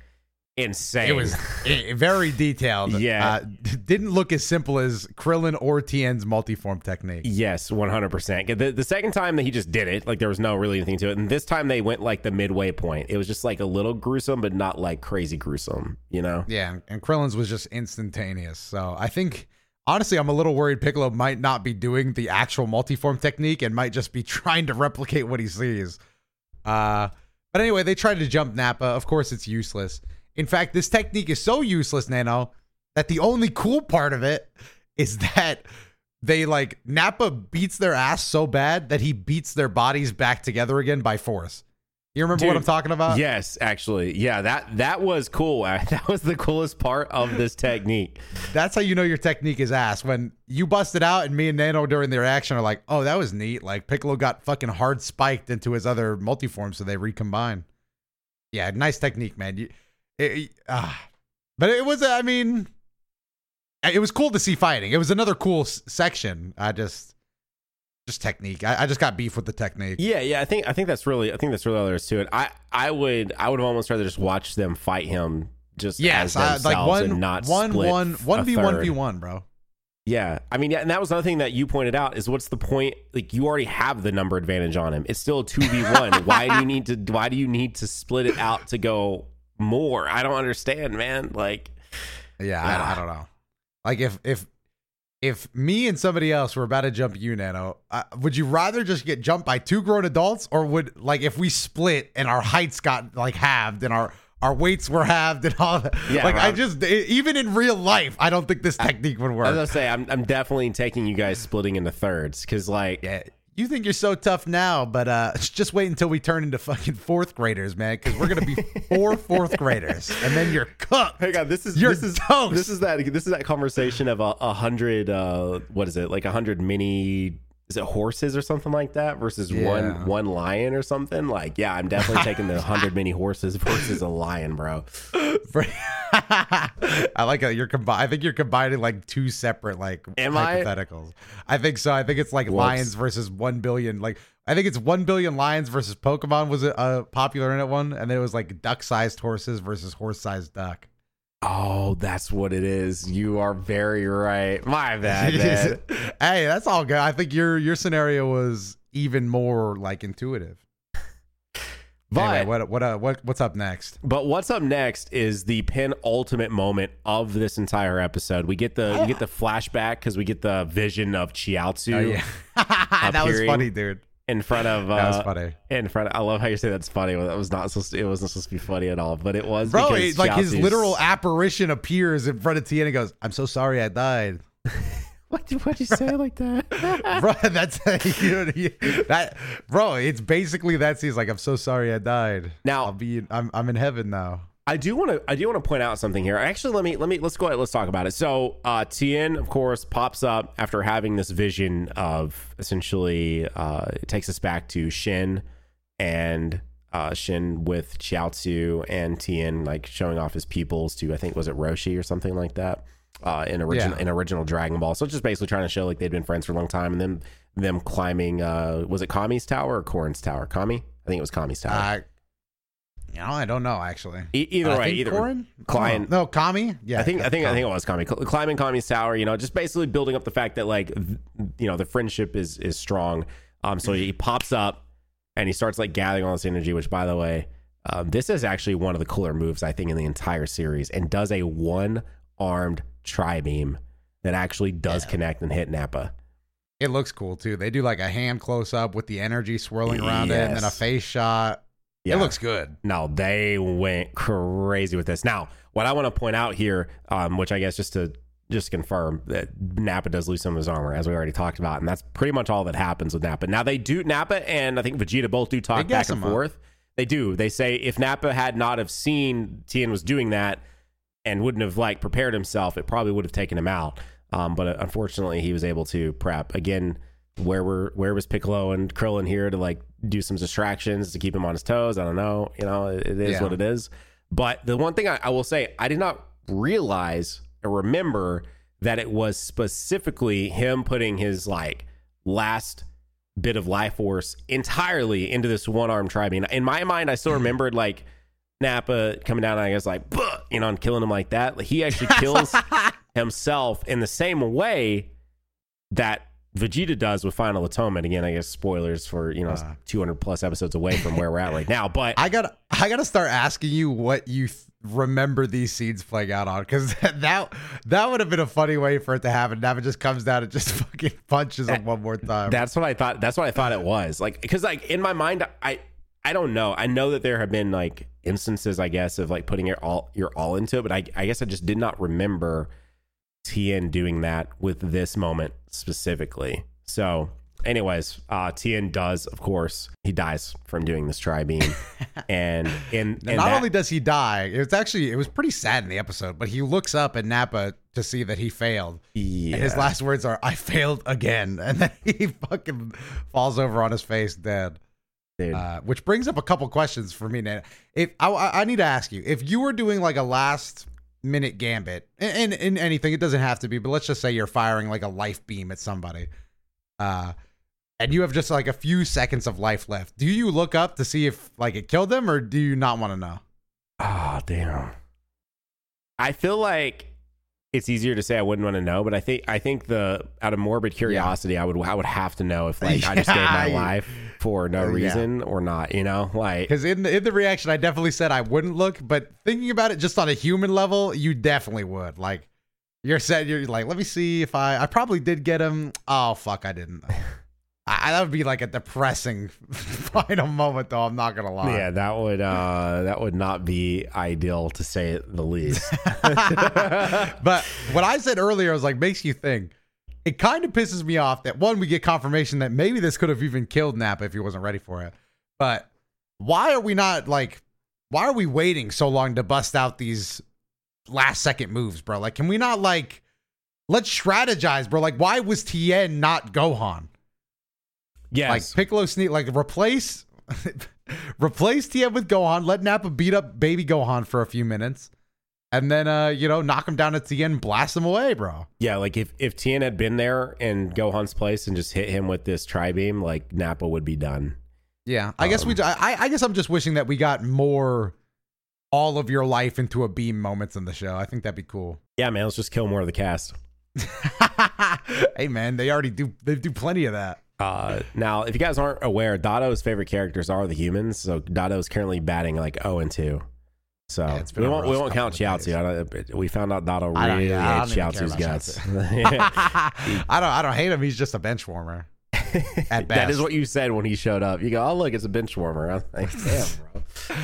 insane. It was very detailed. Yeah. Uh, didn't look as simple as Krillin or Tien's multiform technique. Yes, one hundred percent. The the second time that he just did it, like there was no really anything to it, and this time they went like the midway point. It was just like a little gruesome, but not like crazy gruesome. You know? Yeah, and- and Krillin's was just instantaneous. So I think, honestly, I'm a little worried Piccolo might not be doing the actual multiform technique and might just be trying to replicate what he sees. Uh, but anyway, they tried to jump Nappa. Of course, it's useless. In fact, this technique is so useless, Nano, that the only cool part of it is that they like Nappa beats their ass so bad that he beats their bodies back together again by force. You remember what I'm talking about? yes, actually, yeah that that was cool. That was the coolest part of this technique. That's how you know your technique is ass. When you bust it out, and me and Nano during the reaction are like, "Oh, that was neat." Like Piccolo got fucking hard spiked into his other multiform, so they recombine. Yeah, nice technique, man. You, it, ah. but it was, I mean, it was cool to see fighting. It was another cool s- section. I just, just technique. I, I just got beef with the technique. Yeah, yeah. I think I think that's really I think that's really all there is to it. I I would I would almost rather just watch them fight him just Yes, as I, like one, not one, one, one v one v one, bro. Yeah, I mean, yeah, and that was another thing that you pointed out is what's the point? Like, you already have the number advantage on him. It's still a two v one. Why do you need to? Why do you need to split it out to go more? I don't understand, man. Like, Yeah, I, I don't know. Like if if if me and somebody else were about to jump you, Nano, uh, would you rather just get jumped by two grown adults, or would like if we split and our heights got like halved and our our weights were halved and all that? Yeah, like I I'm- just even in real life, I don't think this technique would work. I was gonna say I'm, I'm definitely taking you guys splitting into thirds because, like, Yeah. You think you're so tough now, but uh, just wait until we turn into fucking fourth graders, man. Because we're gonna be four fourth graders, and then you're cooked. Hey God, this is You're this is toast. this is that this is that conversation of a, a hundred uh what is it like a hundred mini is it horses or something like that versus Yeah. one one lion or something like yeah I'm definitely taking the hundred mini horses versus a lion bro I like how you're combi- I think you're combining like two separate like Am I? hypotheticals. I? think so. I think it's like Whoops. lions versus one billion. Like I think it's one billion lions versus Pokemon was a uh, popular in it one, and then it was like duck-sized horses versus horse-sized duck. Oh that's what it is you are very right my bad man hey, that's all good. I think your your scenario was even more like intuitive. But anyway, what what uh, what what's up next? But what's up next is the penultimate moment of this entire episode. We get the we get the flashback because we get the vision of Chiaotzu Oh yeah, that was funny, dude. In front of. Uh, That was funny. In front, I love how you say that's funny. Well, that was not supposed. To, it wasn't supposed to be funny at all, but it was. Bro, it, like his literal apparition appears in front of Tien and goes, "I'm so sorry I died." What would you say like that? bro, that's you know, that. Bro, it's basically that. He's like, "I'm so sorry I died." Now- I'll be. In, I'm I'm in heaven now. I do want to I do want to point out something here. Actually, let me let me let's go ahead. Let's talk about it. So, uh, Tien, of course, pops up after having this vision of essentially uh, it takes us back to Shin and uh, Shin with Chiaotzu and Tien like showing off his pupils to I think was it Roshi or something like that. Uh, in original Yeah. in original Dragon Ball, so it's just basically trying to show like they'd been friends for a long time, and then them climbing. Uh, was it Kami's tower or Korin's tower? Kami, I think it was Kami's tower. You know, I don't know actually. E- either I way, either Korin? Client- Oh, no, Kami. Yeah, I think I think I think it was Kami Cl- climbing Kami's tower. You know, just basically building up the fact that like you know the friendship is is strong. Um, so he pops up and he starts like gathering all this energy. Which, by the way, um, this is actually one of the cooler moves I think in the entire series, and does a one armed tri beam that actually does Yeah. connect and hit Nappa. It looks cool too. They do like a hand close up with the energy swirling around it, and then a face shot. Yeah. It looks good. No, they went crazy with this. Now, what I want to point out here, um, which I guess just to just confirm that Nappa does lose some of his armor, as we already talked about, and that's pretty much all that happens with Nappa. Now they do Nappa and I think Vegeta both do talk back and him up. forth. They do. They say if Nappa had not have seen Tien was doing that and wouldn't have like prepared himself, it probably would have taken him out. Um, but uh, unfortunately, he was able to prep again. Where were where was Piccolo and Krillin here to like do some distractions to keep him on his toes? I don't know. You know, it, it is Yeah. what it is. But the one thing I, I will say, I did not realize or remember that it was specifically him putting his like last bit of life force entirely into this one arm tribe. In my mind, I still mm-hmm. remembered like Nappa coming down and I was like, you know, and killing him like that. He actually kills himself in the same way that Vegeta does with Final Atonement. Again, I guess spoilers for you know Uh. 200 plus episodes away from where we're at right now. But I got I got to start asking you what you th- remember these scenes playing out on because that that would have been a funny way for it to happen. Now it just comes down and just fucking punches him one more time. That's what I thought. That's what I thought it was. Like, because like in my mind, I I don't know. I know that there have been like instances, I guess, of like putting your all your all into it, but I I guess I just did not remember Tien doing that with this moment specifically. So, anyways, uh Tien does, of course, he dies from doing this tri beam, and in And and not that- only does he die, it's actually it was pretty sad in the episode. But he looks up at Nappa to see that he failed, yeah, and his last words are "I failed again," and then he fucking falls over on his face dead. Uh, which brings up a couple questions for me, Nano. If I, I I need to ask you, if you were doing like a last minute gambit, and in anything, it doesn't have to be, but let's just say you're firing like a life beam at somebody, uh, and you have just like a few seconds of life left. Do you look up to see if like it killed them, or do you not want to know? Oh, damn. I feel like it's easier to say I wouldn't want to know, but I think I think the out of morbid curiosity, I would I would have to know if like I just gave my life for no Uh, yeah. reason or not. You know, like Because in the, in the reaction, I definitely said I wouldn't look, but thinking about it just on a human level, you definitely would. Like you're said, you're like, let me see if I I probably did get him. Oh fuck, I didn't. I, that would be like a depressing final moment, though. I'm not gonna lie. yeah, that would uh that would not be ideal to say the least. but what I said earlier was like makes you think. It kind of pisses me off that one, we get confirmation that maybe this could have even killed Nappa if he wasn't ready for it. But why are we not like why are we waiting so long to bust out these last second moves, bro? Like, can we not like let's strategize, bro? Like, why was Tien not Gohan? Yes, Like Piccolo sneak like replace replace Tien with Gohan, let Nappa beat up baby Gohan for a few minutes, and then uh, you know, knock him down at Tien, and blast him away, bro. yeah, like if if Tien had been there in Gohan's place and just hit him with this tri beam, like Nappa would be done. Yeah, I guess we. Um, I, I guess I'm just wishing that we got more all of your life into a beam moments in the show. I think that'd be cool. Yeah, man, let's just kill more of the cast. hey man, they already do. They do plenty of that. Uh, now, if you guys aren't aware, Dado's favorite characters are the humans. So is currently batting like 0 and 2. So Yeah, we won't we won't count Chiaotzu. We found out Dado really yeah, hates don't even care Chiaotzu's guts. I don't I don't hate him. He's just a bench warmer. At that is what you said when he showed up. You go, oh look, it's a bench warmer. I'm like, damn, bro.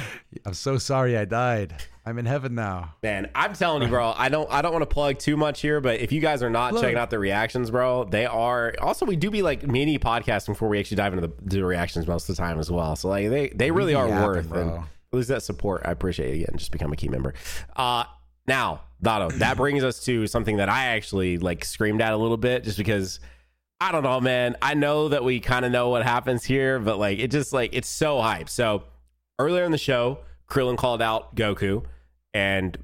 I'm so sorry I died. I'm in heaven now. Man, I'm telling you, bro. I don't. I don't want to plug too much here, but if you guys are not Look. checking out the reactions, bro, they are. Also, we do be like mini podcasting before we actually dive into the, the reactions most of the time as well. So like they they really are yapping, worth bro. and lose that support. I appreciate it again. Just become a Ki member. Uh now, Dado, that brings us to something that I actually like screamed at a little bit, just because. I don't know, man. I know that we kind of know what happens here, but like it just like it's so hype. So earlier in the show, Krillin called out Goku, and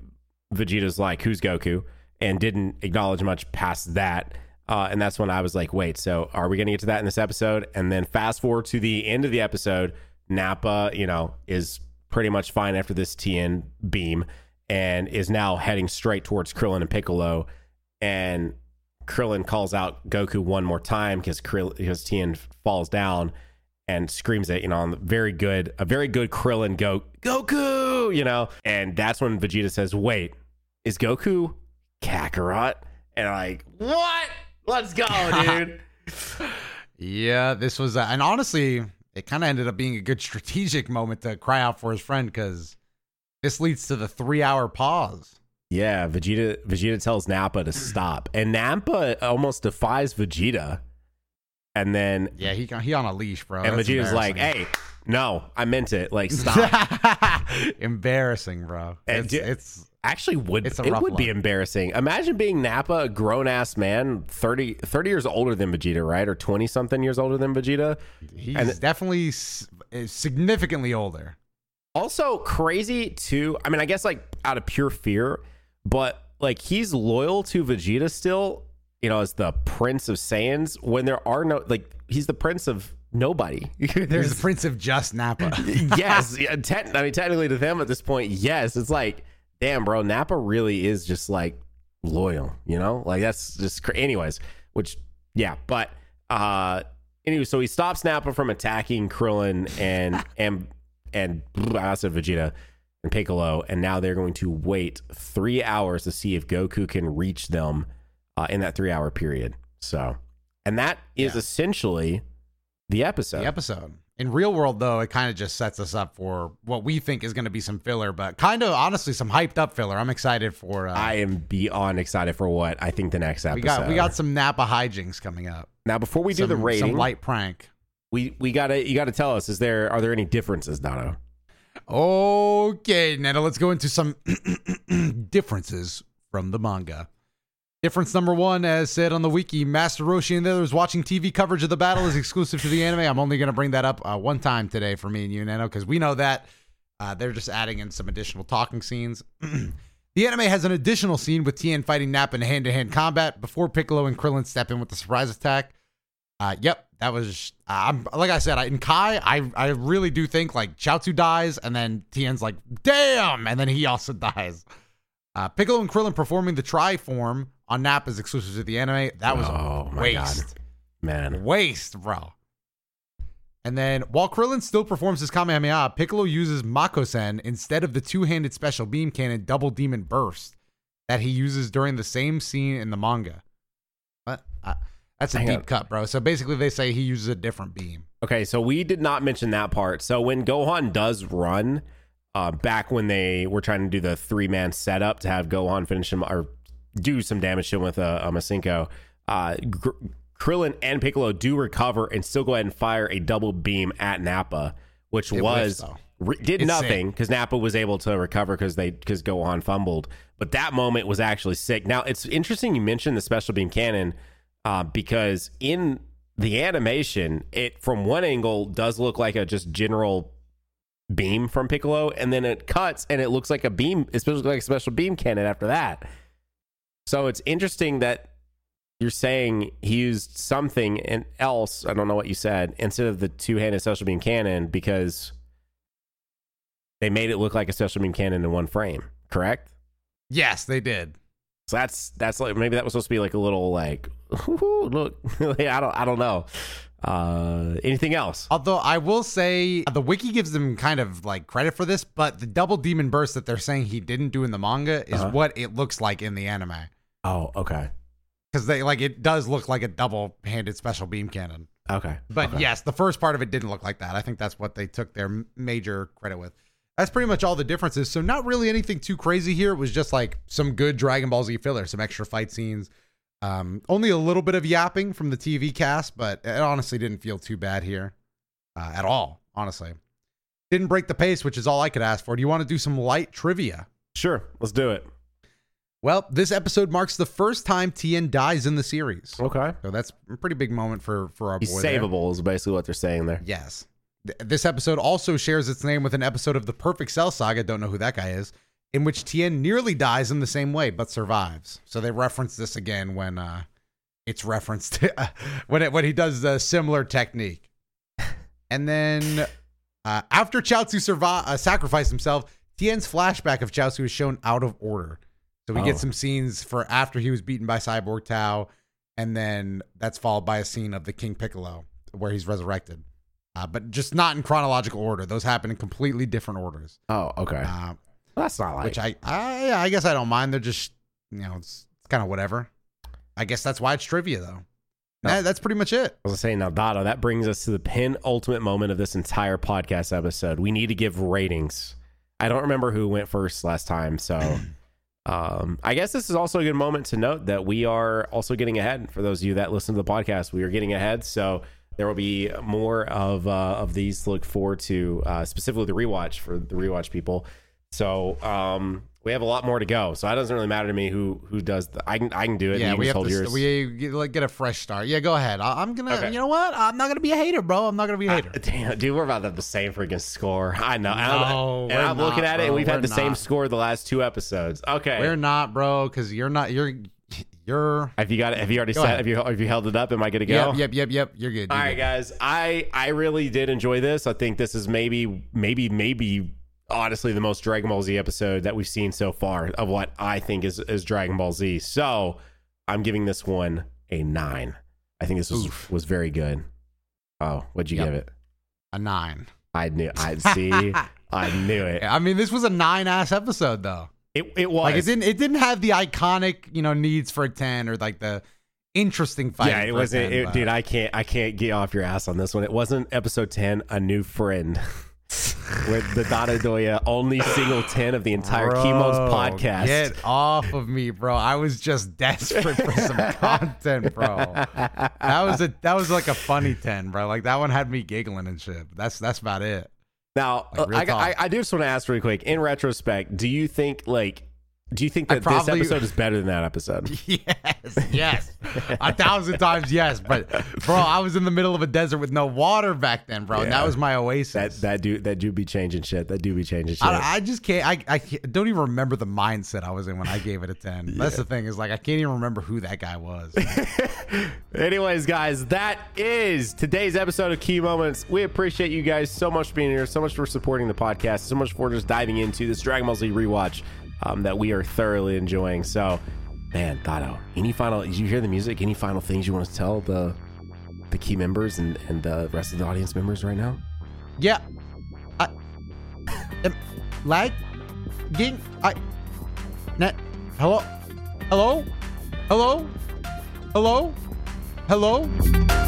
Vegeta's like, "Who's Goku?" and didn't acknowledge much past that. Uh, and that's when I was like, "Wait, so are we going to get to that in this episode?" And then fast forward to the end of the episode, Nappa, you know, is pretty much fine after this Tien beam, and is now heading straight towards Krillin and Piccolo, and Krillin calls out Goku one more time because Krill because Tien falls down and screams it, you know, on the very good, a very good Krillin go Goku, you know, and that's when Vegeta says, "Wait, is Goku Kakarot?" And I'm like, "What? Let's go, dude!" Yeah, this was, uh, and honestly, it kind of ended up being a good strategic moment to cry out for his friend because this leads to the three hour pause. yeah, Vegeta Vegeta tells Nappa to stop, and Nappa almost defies Vegeta, and then Yeah, he he on a leash, bro. and That's Vegeta's like, "Hey, no, I meant it. Like, stop." embarrassing, bro. And It's, it's actually would It's it would be embarrassing. Imagine being Nappa, a grown ass man, 30, 30 years older than Vegeta, right? Or 20 something years older than Vegeta. he's And- definitely s- eh, significantly older. Also crazy too. I mean, I guess like out of pure fear, but like he's loyal to Vegeta still, you know, as the Prince of Saiyans when there are no like he's the prince of nobody. There's the Prince of Just Nappa. yes, te- I mean, technically to them at this point, yes. It's like, damn, bro, Nappa really is just like loyal, you know? Like that's just, cra- anyways. Which, yeah, but uh, anyway, so he stops Nappa from attacking Krillin and and and I said Vegeta and Piccolo, and now they're going to wait three hours to see if Goku can reach them uh, in that three hour period. So, and that is Yeah. essentially the episode. the episode. In real world, though, it kind of just sets us up for what we think is going to be some filler, but kind of honestly some hyped up filler. I'm excited for. Uh, I am beyond excited for what I think the next episode. we got we got some Nappa hijinks coming up. now before we do the rating. some light prank. we we gotta you gotta tell us is there are there any differences, Dono? Okay, Netta, let's go into some differences from the manga. Difference number one, as said on the wiki, Master Roshi and the others watching TV coverage of the battle is exclusive to the anime. I'm only going to bring that up uh, one time today for me and you, Nano, because we know that uh, they're just adding in some additional talking scenes. the anime has an additional scene with Tien fighting Nap in hand to hand combat before Piccolo and Krillin step in with the surprise attack. Uh, yep, that was. I'm like I said I, in Kai. I I really do think like Chiaotzu dies and then Tien's like damn, and then he also dies. Uh, Piccolo and Krillin performing the Tri form on Nap is exclusive to the anime. That was Oh, a my waste, Man. waste, bro. And then while Krillin still performs his Kamehameha, Piccolo uses Makosen instead of the two-handed special beam cannon Double Demon Burst that he uses during the same scene in the manga. What? Uh, that's a Hang deep on. cut, bro. So basically, they say he uses a different beam. Okay, so we did not mention that part. So when Gohan does run, uh, back when they were trying to do the three man setup to have Gohan finish him or do some damage to him with a, a Masenko, uh, Gr- Krillin and Piccolo do recover and still go ahead and fire a double beam at Nappa, which It was re- did It's nothing because Nappa was able to recover because they because Gohan fumbled. But that moment was actually sick. Now it's interesting you mentioned the special beam cannon uh, because in the animation, it from one angle does look like a just general beam from Piccolo, and then it cuts and it looks like a beam, especially like a special beam cannon after that. So it's interesting that you're saying he used something and else. I don't know what you said instead of the two-handed special beam cannon because they made it look like a special beam cannon in one frame. Correct. Yes, they did. So that's that's like maybe that was supposed to be like a little like look. I don't I don't know. Uh, anything else? Although I will say the wiki gives them kind of like credit for this, but the double demon burst that they're saying he didn't do in the manga is Uh-huh. what it looks like in the anime. Oh, okay, Because they like it does look like a double handed special beam cannon. okay. But okay. yes, the first part of it didn't look like that. I think that's what they took their major credit with. That's pretty much all the differences. So not really anything too crazy here. It was just like some good Dragon Ball Z filler, some extra fight scenes. Um, only a little bit of yapping from the TV cast, but it honestly didn't feel too bad here uh, at all. Honestly, didn't break the pace, which is all I could ask for. Do you want to do some light trivia? sure, let's do it. Well, this episode marks the first time Tien dies in the series, Okay. so that's a pretty big moment for for our He's boy. there. savable is basically what they're saying there. Yes. Th- This episode also shares its name with an episode of the Perfect Cell Saga, don't know who that guy is, in which Tien nearly dies in the same way but survives. So they reference this again when uh, it's referenced when it, when he does a similar technique. And then uh, after Chiaotzu survive, uh, sacrificed himself, Tien's flashback of Chiaotzu is shown out of order. So we Oh. get some scenes for after he was beaten by Cyborg Tao, and then that's followed by a scene of the King Piccolo where he's resurrected. Uh, but just not in chronological order. Those happen in completely different orders. Oh, okay. Uh, That's not like. which I, I, yeah, I guess I don't mind. They're just, you know, it's, it's kind of whatever. I guess that's why it's trivia, though. That- that's pretty much it. I was saying now, Dado, that brings us to the penultimate moment of this entire podcast episode. We need to give ratings. I don't remember who went first last time, so um, I guess this is also a good moment to note that we are also getting ahead. For those of you that listen to the podcast, we are getting ahead, so there will be more of uh, of these to look forward to, uh, specifically the rewatch for the rewatch people. So um, we have a lot more to go. So that doesn't really matter to me who who does. The, I can I can do it. Yeah, we have hold to yours. we get, like get a fresh start. Yeah, go ahead. I, I'm gonna. Okay. You know what? I'm not gonna be a hater, bro. I'm not gonna be a ah, hater. Damn, dude, we're about to have the same freaking score. I know. And I'm- No, and I'm looking not, at it, and we've We're had the same score the last two episodes. Okay. We're not, bro, because you're not. You're you're. have you got it? Have you already ahead. Have you have you held it up? Am I good to go? Yep, yep, yep, yep. You're good. All You're right, good. guys. I I really did enjoy this. I think this is maybe maybe maybe honestly the most Dragon Ball Z episode that we've seen so far of what I think is is Dragon Ball Z. So I'm giving this one a nine. I think this was Oof. was very good. Oh, what'd you Yep. give it? A nine. I knew. I see. I knew it. I mean, this was a nine ass episode though. It it was Like it didn't. It didn't have the iconic, you know, needs for a ten or like the interesting fight. yeah, it wasn't, it, dude. I can't, I can't get off your ass on this one. It wasn't episode ten, a new friend, with the Dotodoya only single ten of the entire Chemo's podcast. Get off of me, bro. I was just desperate for some content, bro. That was a that was like a funny ten, bro. Like that one had me giggling and shit. That's that's about it. Now, Like, I, I. I do just want to ask really quick. In retrospect, do you think like, do you think that probably- this episode is better than that episode? Yes, yes, a thousand times yes. But bro, I was in the middle of a desert with no water back then, bro. And that was my oasis. That that do that do be changing shit. That do be changing shit. I, I just can't. I, I can't- don't even remember the mindset I was in when I gave it a ten. That's the thing is like I can't even remember who that guy was. Anyways, guys, that is today's episode of Ki Moments. We appreciate you guys so much for being here, so much for supporting the podcast, so much for just diving into this Dragon Ball Z rewatch um, that we are thoroughly enjoying. So, man, Dado, any final? Did you hear the music? Any final things you want to tell the the Ki members and and the rest of the audience members right now? Yeah. I lag ging I net hello hello hello hello hello